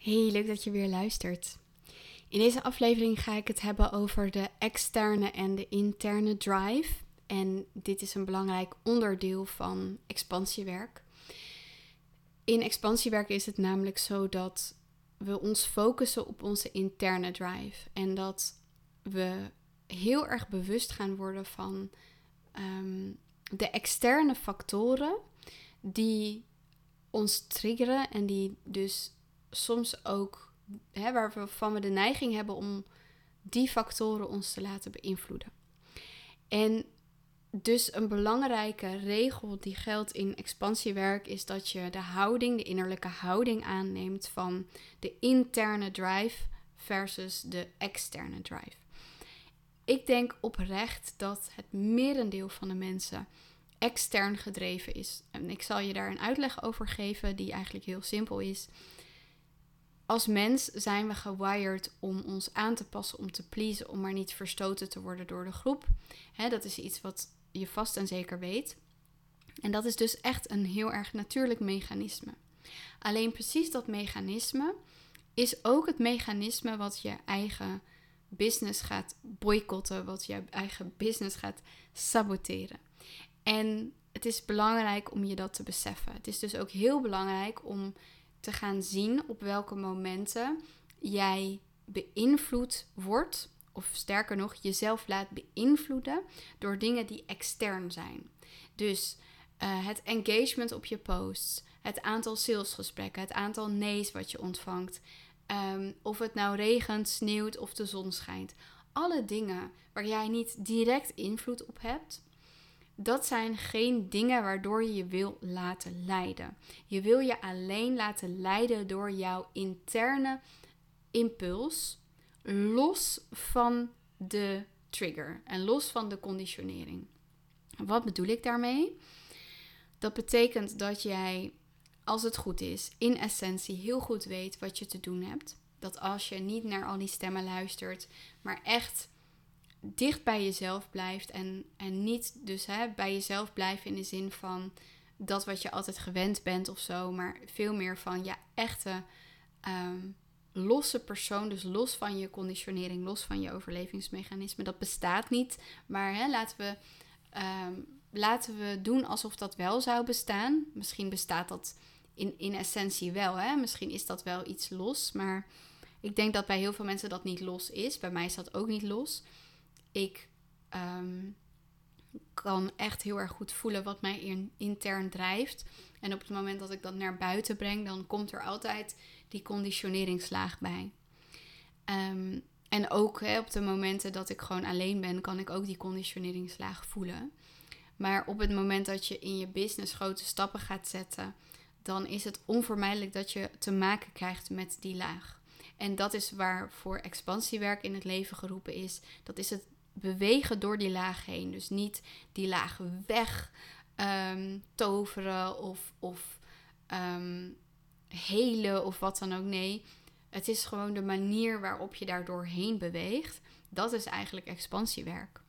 Hey, leuk dat je weer luistert. In deze aflevering ga ik het hebben over de externe en de interne drive. En dit is een belangrijk onderdeel van expansiewerk. In expansiewerk is het namelijk zo dat we ons focussen op onze interne drive. En dat we heel erg bewust gaan worden van ehm, de externe factoren die ons triggeren en die dus soms ook, hè, waarvan we de neiging hebben om die factoren ons te laten beïnvloeden. En dus een belangrijke regel die geldt in expansiewerk is dat je de houding, de innerlijke houding aanneemt van de interne drive versus de externe drive. Ik denk oprecht dat het merendeel van de mensen extern gedreven is. En ik zal je daar een uitleg over geven die eigenlijk heel simpel is als mens zijn we gewired om ons aan te passen, om te pleasen, om maar niet verstoten te worden door de groep. dat is iets wat je vast en zeker weet. En dat is dus echt een heel erg natuurlijk mechanisme. Alleen precies dat mechanisme is ook het mechanisme wat je eigen business gaat boycotten, wat je eigen business gaat saboteren. En het is belangrijk om je dat te beseffen. Het is dus ook heel belangrijk om te gaan zien op welke momenten jij beïnvloed wordt, of sterker nog, jezelf laat beïnvloeden door dingen die extern zijn. Dus uh, het engagement op je posts, het aantal salesgesprekken, het aantal nee's wat je ontvangt, um, of het nou regent, sneeuwt of de zon schijnt. Alle dingen waar jij niet direct invloed op hebt, dat zijn geen dingen waardoor je je wil laten leiden. Je wil je alleen laten leiden door jouw interne impuls, los van de trigger en los van de conditionering. Wat bedoel ik daarmee? Dat betekent dat jij, als het goed is, in essentie heel goed weet wat je te doen hebt. Dat als je niet naar al die stemmen luistert, maar echt dicht bij jezelf blijft en, en niet dus hè, bij jezelf blijven in de zin van dat wat je altijd gewend bent of zo, maar veel meer van je echte ehm, losse persoon, dus los van je conditionering, los van je overlevingsmechanisme. Dat bestaat niet, maar hè, laten, we, ehm, laten we doen alsof dat wel zou bestaan. Misschien bestaat dat in, in essentie wel, hè? misschien is dat wel iets los, maar ik denk dat bij heel veel mensen dat niet los is. Bij mij is dat ook niet los ik ehm, kan echt heel erg goed voelen wat mij in, intern drijft. En op het moment dat ik dat naar buiten breng, dan komt er altijd die conditioneringslaag bij. Ehm, en ook hè, op de momenten dat ik gewoon alleen ben, kan ik ook die conditioneringslaag voelen. Maar op het moment dat je in je business grote stappen gaat zetten, dan is het onvermijdelijk dat je te maken krijgt met die laag. En dat is waarvoor expansiewerk in het leven geroepen is. Dat is het bewegen door die laag heen. Dus niet die laag weg ehm, toveren of, of um, helen of wat dan ook. Nee, het is gewoon de manier waarop je daar doorheen beweegt. Dat is eigenlijk expansiewerk.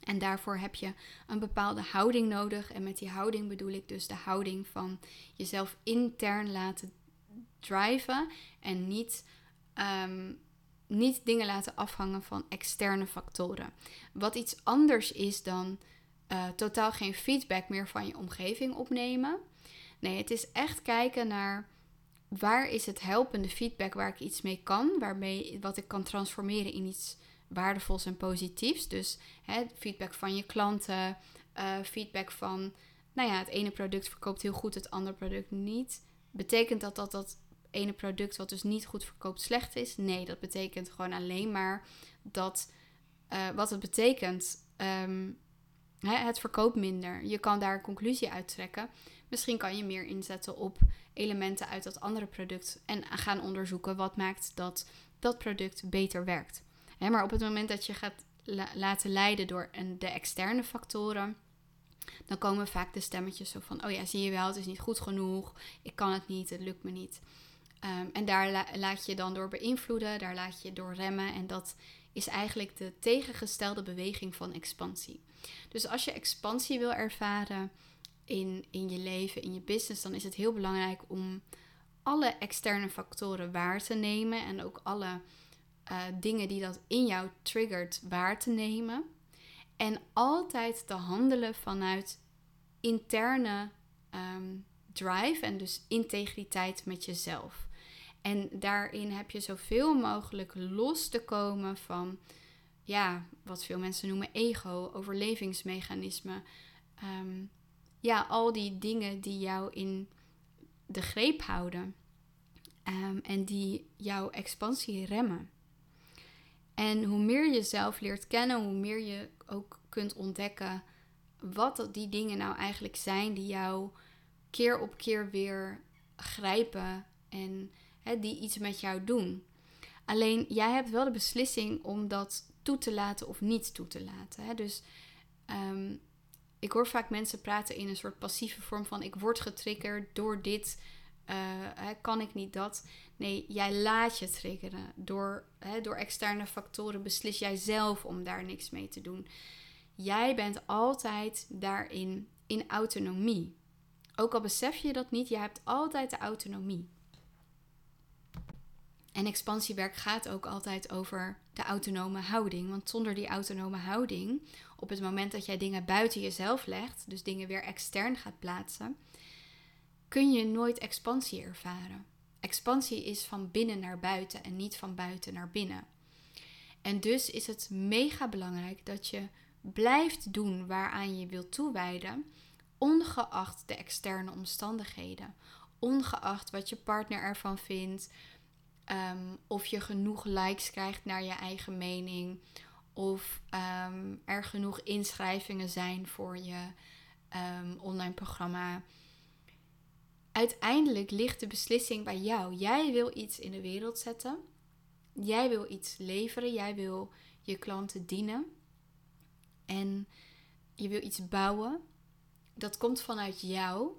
En daarvoor heb je een bepaalde houding nodig. En met die houding bedoel ik dus de houding van jezelf intern laten driven en niet ehm, niet dingen laten afhangen van externe factoren. Wat iets anders is dan uh, totaal geen feedback meer van je omgeving opnemen. Nee, het is echt kijken naar waar is het helpende feedback waar ik iets mee kan, waarmee wat ik kan transformeren in iets waardevols en positiefs. Dus hè, feedback van je klanten, uh, feedback van, nou ja, het ene product verkoopt heel goed, het andere product niet. Betekent dat dat dat ene product wat dus niet goed verkoopt slecht is. Nee, dat betekent gewoon alleen maar dat uh, wat het betekent. Um, hè, het verkoopt minder. Je kan daar een conclusie uit trekken. Misschien kan je meer inzetten op elementen uit dat andere product en gaan onderzoeken wat maakt dat dat product beter werkt. Hè, maar op het moment dat je gaat laten leiden door een, de externe factoren, dan komen vaak de stemmetjes zo van: Oh ja, zie je wel, het is niet goed genoeg, ik kan het niet, het lukt me niet. Ehm, en daar laat je dan door beïnvloeden, daar laat je door remmen. En dat is eigenlijk de tegengestelde beweging van expansie. Dus als je expansie wil ervaren in, in je leven, in je business, dan is het heel belangrijk om alle externe factoren waar te nemen en ook alle uh, dingen die dat in jou triggert waar te nemen. En altijd te handelen vanuit interne ehm, drive en dus integriteit met jezelf. En daarin heb je zoveel mogelijk los te komen van, ja, wat veel mensen noemen ego, overlevingsmechanismen. Ehm, ja, al die dingen die jou in de greep houden um, en die jouw expansie remmen. En hoe meer je jezelf leert kennen, hoe meer je ook kunt ontdekken wat die dingen nou eigenlijk zijn die jou keer op keer weer grijpen en die iets met jou doen. Alleen jij hebt wel de beslissing om dat toe te laten of niet toe te laten. Hè? Dus um, ik hoor vaak mensen praten in een soort passieve vorm van ik word getriggerd door dit, uh, kan ik niet dat. Nee, jij laat je triggeren. Door, hè, door externe factoren beslis jij zelf om daar niks mee te doen. Jij bent altijd daarin in autonomie. Ook al besef je dat niet, je hebt altijd de autonomie. En expansiewerk gaat ook altijd over de autonome houding. Want zonder die autonome houding, op het moment dat jij dingen buiten jezelf legt, dus dingen weer extern gaat plaatsen, kun je nooit expansie ervaren. Expansie is van binnen naar buiten en niet van buiten naar binnen. En dus is het mega belangrijk dat je blijft doen waaraan je wilt toewijden, ongeacht de externe omstandigheden, ongeacht wat je partner ervan vindt, um, of je genoeg likes krijgt naar je eigen mening, of um, er genoeg inschrijvingen zijn voor je um, online programma. Uiteindelijk ligt de beslissing bij jou. Jij wil iets in de wereld zetten. Jij wil iets leveren. Jij wil je klanten dienen. En je wil iets bouwen. Dat komt vanuit jou.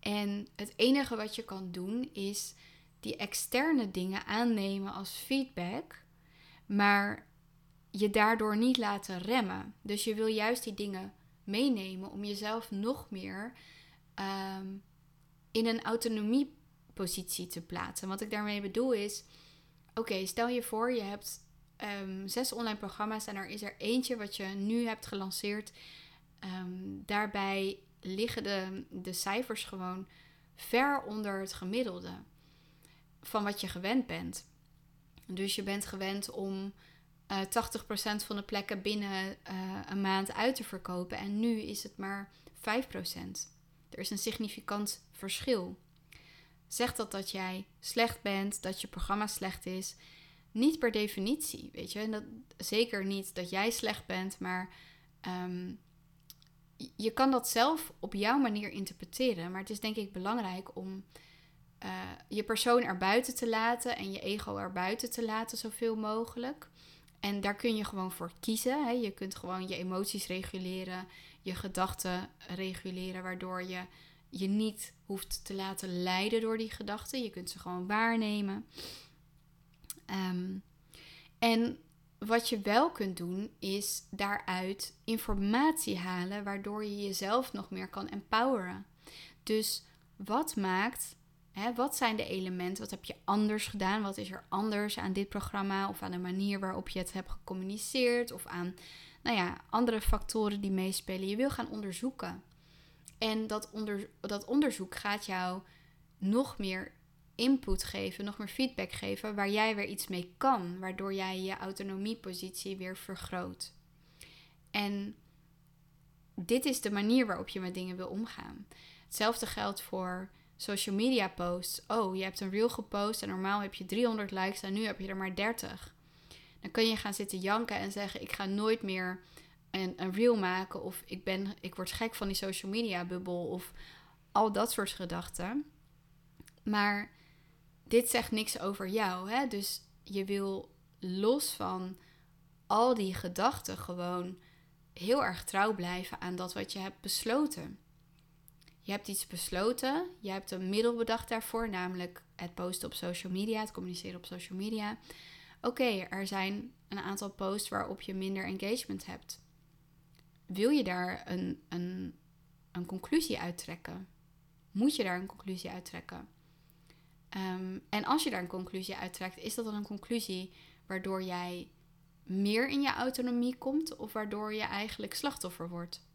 En het enige wat je kan doen is die externe dingen aannemen als feedback. Maar je daardoor niet laten remmen. Dus je wil juist die dingen meenemen om jezelf nog meer ehm, in een autonomiepositie te plaatsen. Wat ik daarmee bedoel is: oké, stel je voor, je hebt um, zes online programma's en er is er eentje wat je nu hebt gelanceerd. Ehm, daarbij liggen de, de cijfers gewoon ver onder het gemiddelde van wat je gewend bent. Dus je bent gewend om uh, eh, 80% van de plekken binnen uh, een maand uit te verkopen. En nu is het maar 5%. Er is een significant verschil. Zegt dat dat jij slecht bent, dat je programma slecht is? Niet per definitie, weet je. En dat, zeker niet dat jij slecht bent, maar um, je kan dat zelf op jouw manier interpreteren. Maar het is denk ik belangrijk om uh, je persoon erbuiten te laten en je ego erbuiten te laten zoveel mogelijk. En daar kun je gewoon voor kiezen. Hè. Je kunt gewoon je emoties reguleren, je gedachten reguleren, waardoor je je niet hoeft te laten leiden door die gedachten. Je kunt ze gewoon waarnemen. Um, en wat je wel kunt doen, is daaruit informatie halen, waardoor je jezelf nog meer kan empoweren. Dus wat maakt Hè, wat zijn de elementen? Wat heb je anders gedaan? Wat is er anders aan dit programma of aan de manier waarop je het hebt gecommuniceerd of aan nou ja, andere factoren die meespelen? Je wil gaan onderzoeken. En dat, onder, dat onderzoek gaat jou nog meer input geven, nog meer feedback geven, waar jij weer iets mee kan, waardoor jij je autonomiepositie weer vergroot. En dit is de manier waarop je met dingen wil omgaan. Hetzelfde geldt voor social media posts. Oh, je hebt een reel gepost en normaal heb je 300 likes en nu heb je er maar 30. Dan kun je gaan zitten janken en zeggen: Ik ga nooit meer een, een reel maken. Of ik, ben, ik word gek van die social media bubbel. Of al dat soort gedachten. Maar dit zegt niks over jou. Hè? Dus je wil los van al die gedachten gewoon heel erg trouw blijven aan dat wat je hebt besloten. Je hebt iets besloten, je hebt een middel bedacht daarvoor, namelijk het posten op social media, het communiceren op social media. Oké, er zijn een aantal posts waarop je minder engagement hebt. Wil je daar een, een, een conclusie uittrekken? Moet je daar een conclusie uittrekken? Ehm, en als je daar een conclusie uittrekt, is dat dan een conclusie waardoor jij meer in je autonomie komt of waardoor je eigenlijk slachtoffer wordt?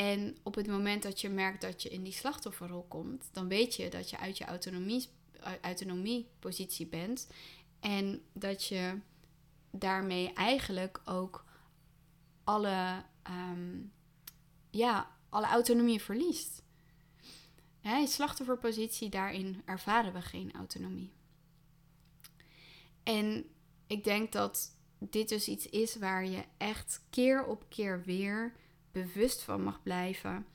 En op het moment dat je merkt dat je in die slachtofferrol komt, dan weet je dat je uit je autonomie, autonomiepositie bent en dat je daarmee eigenlijk ook alle, ehm, ja, alle autonomie verliest. Hè, slachtofferpositie, daarin ervaren we geen autonomie. En ik denk dat dit dus iets is waar je echt keer op keer weer bewust van mag blijven.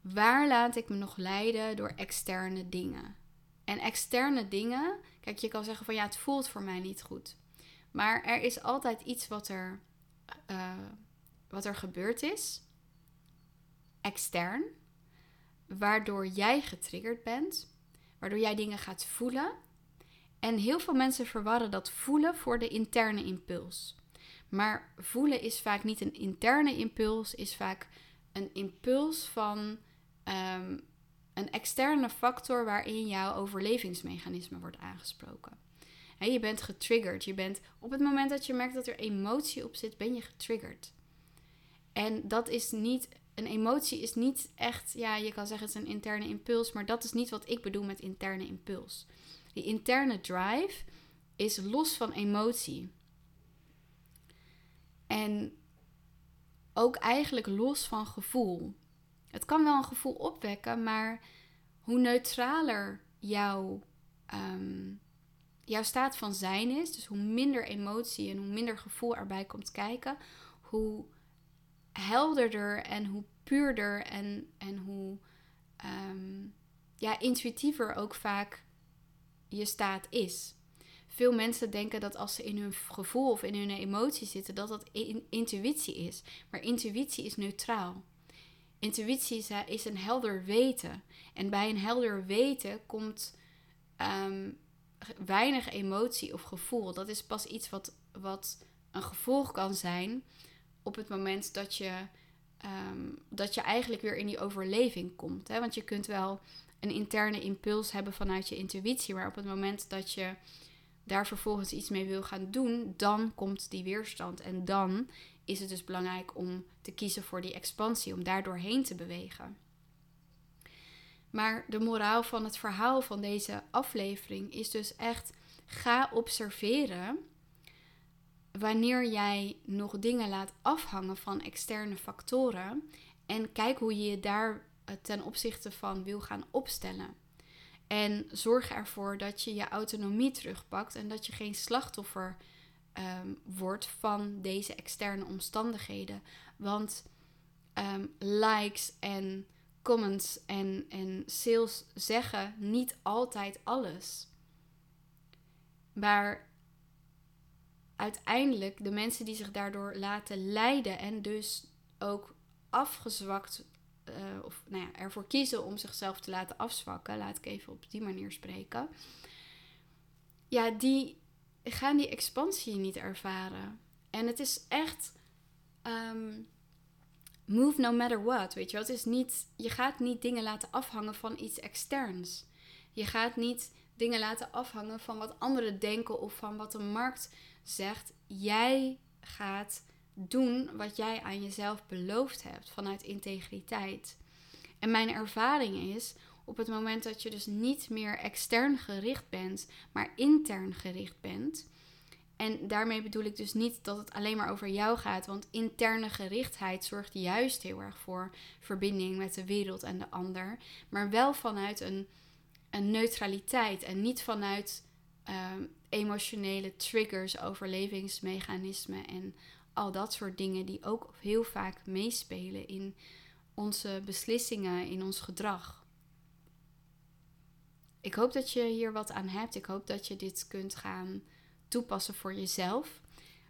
Waar laat ik me nog leiden door externe dingen? En externe dingen, kijk, je kan zeggen van ja, het voelt voor mij niet goed. Maar er is altijd iets wat er, uh, wat er gebeurd is, extern, waardoor jij getriggerd bent, waardoor jij dingen gaat voelen. En heel veel mensen verwarren dat voelen voor de interne impuls. Maar voelen is vaak niet een interne impuls, is vaak een impuls van ehm, een externe factor waarin jouw overlevingsmechanisme wordt aangesproken. je bent getriggerd. Je bent op het moment dat je merkt dat er emotie op zit, ben je getriggerd. En dat is niet, een emotie is niet echt, ja, je kan zeggen het is een interne impuls, maar dat is niet wat ik bedoel met interne impuls. Die interne drive is los van emotie. En ook eigenlijk los van gevoel. Het kan wel een gevoel opwekken, maar hoe neutraler jouw, um, jouw staat van zijn is, dus hoe minder emotie en hoe minder gevoel erbij komt kijken, hoe helderder en hoe puurder en, en hoe ehm, ja, intuïtiever ook vaak je staat is. Veel mensen denken dat als ze in hun gevoel of in hun emotie zitten, dat dat intuïtie is. Maar intuïtie is neutraal. Intuïtie is een helder weten. En bij een helder weten komt ehm, weinig emotie of gevoel. Dat is pas iets wat, wat een gevolg kan zijn op het moment dat je, ehm, dat je eigenlijk weer in die overleving komt. Hè? Want je kunt wel een interne impuls hebben vanuit je intuïtie, maar op het moment dat je daar vervolgens iets mee wil gaan doen, dan komt die weerstand. En dan is het dus belangrijk om te kiezen voor die expansie, om daar doorheen te bewegen. Maar de moraal van het verhaal van deze aflevering is dus echt: ga observeren wanneer jij nog dingen laat afhangen van externe factoren en kijk hoe je je daar eh, ten opzichte van wil gaan opstellen. En zorg ervoor dat je je autonomie terugpakt en dat je geen slachtoffer um, wordt van deze externe omstandigheden. Want um, likes en comments en, en sales zeggen niet altijd alles. Maar uiteindelijk de mensen die zich daardoor laten leiden en dus ook afgezwakt uh, of nou ja, ervoor kiezen om zichzelf te laten afzwakken, laat ik even op die manier spreken. Ja, die gaan die expansie niet ervaren. En het is echt um, move no matter what, weet je wel. Is niet, je gaat niet dingen laten afhangen van iets externs. Je gaat niet dingen laten afhangen van wat anderen denken of van wat de markt zegt. Jij gaat doen wat jij aan jezelf beloofd hebt vanuit integriteit. En mijn ervaring is op het moment dat je dus niet meer extern gericht bent, maar intern gericht bent. En daarmee bedoel ik dus niet dat het alleen maar over jou gaat, want interne gerichtheid zorgt juist heel erg voor verbinding met de wereld en de ander, maar wel vanuit een, een neutraliteit en niet vanuit ehm, emotionele triggers, overlevingsmechanismen en al dat soort dingen die ook heel vaak meespelen in onze beslissingen, in ons gedrag. Ik hoop dat je hier wat aan hebt. Ik hoop dat je dit kunt gaan toepassen voor jezelf.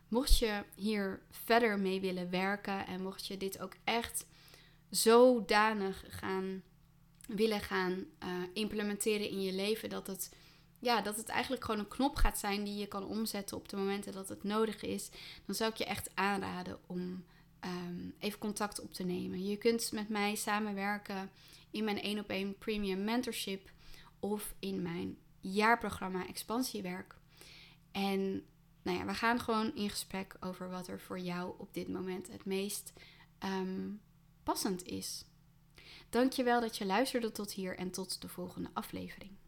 Mocht je hier verder mee willen werken en mocht je dit ook echt zodanig gaan willen gaan uh, implementeren in je leven dat het ja, dat het eigenlijk gewoon een knop gaat zijn die je kan omzetten op de momenten dat het nodig is, dan zou ik je echt aanraden om ehm, even contact op te nemen. Je kunt met mij samenwerken in mijn 1 op 1 premium mentorship of in mijn jaarprogramma expansiewerk. En nou ja, we gaan gewoon in gesprek over wat er voor jou op dit moment het meest ehm, passend is. Dankjewel dat je luisterde tot hier en tot de volgende aflevering.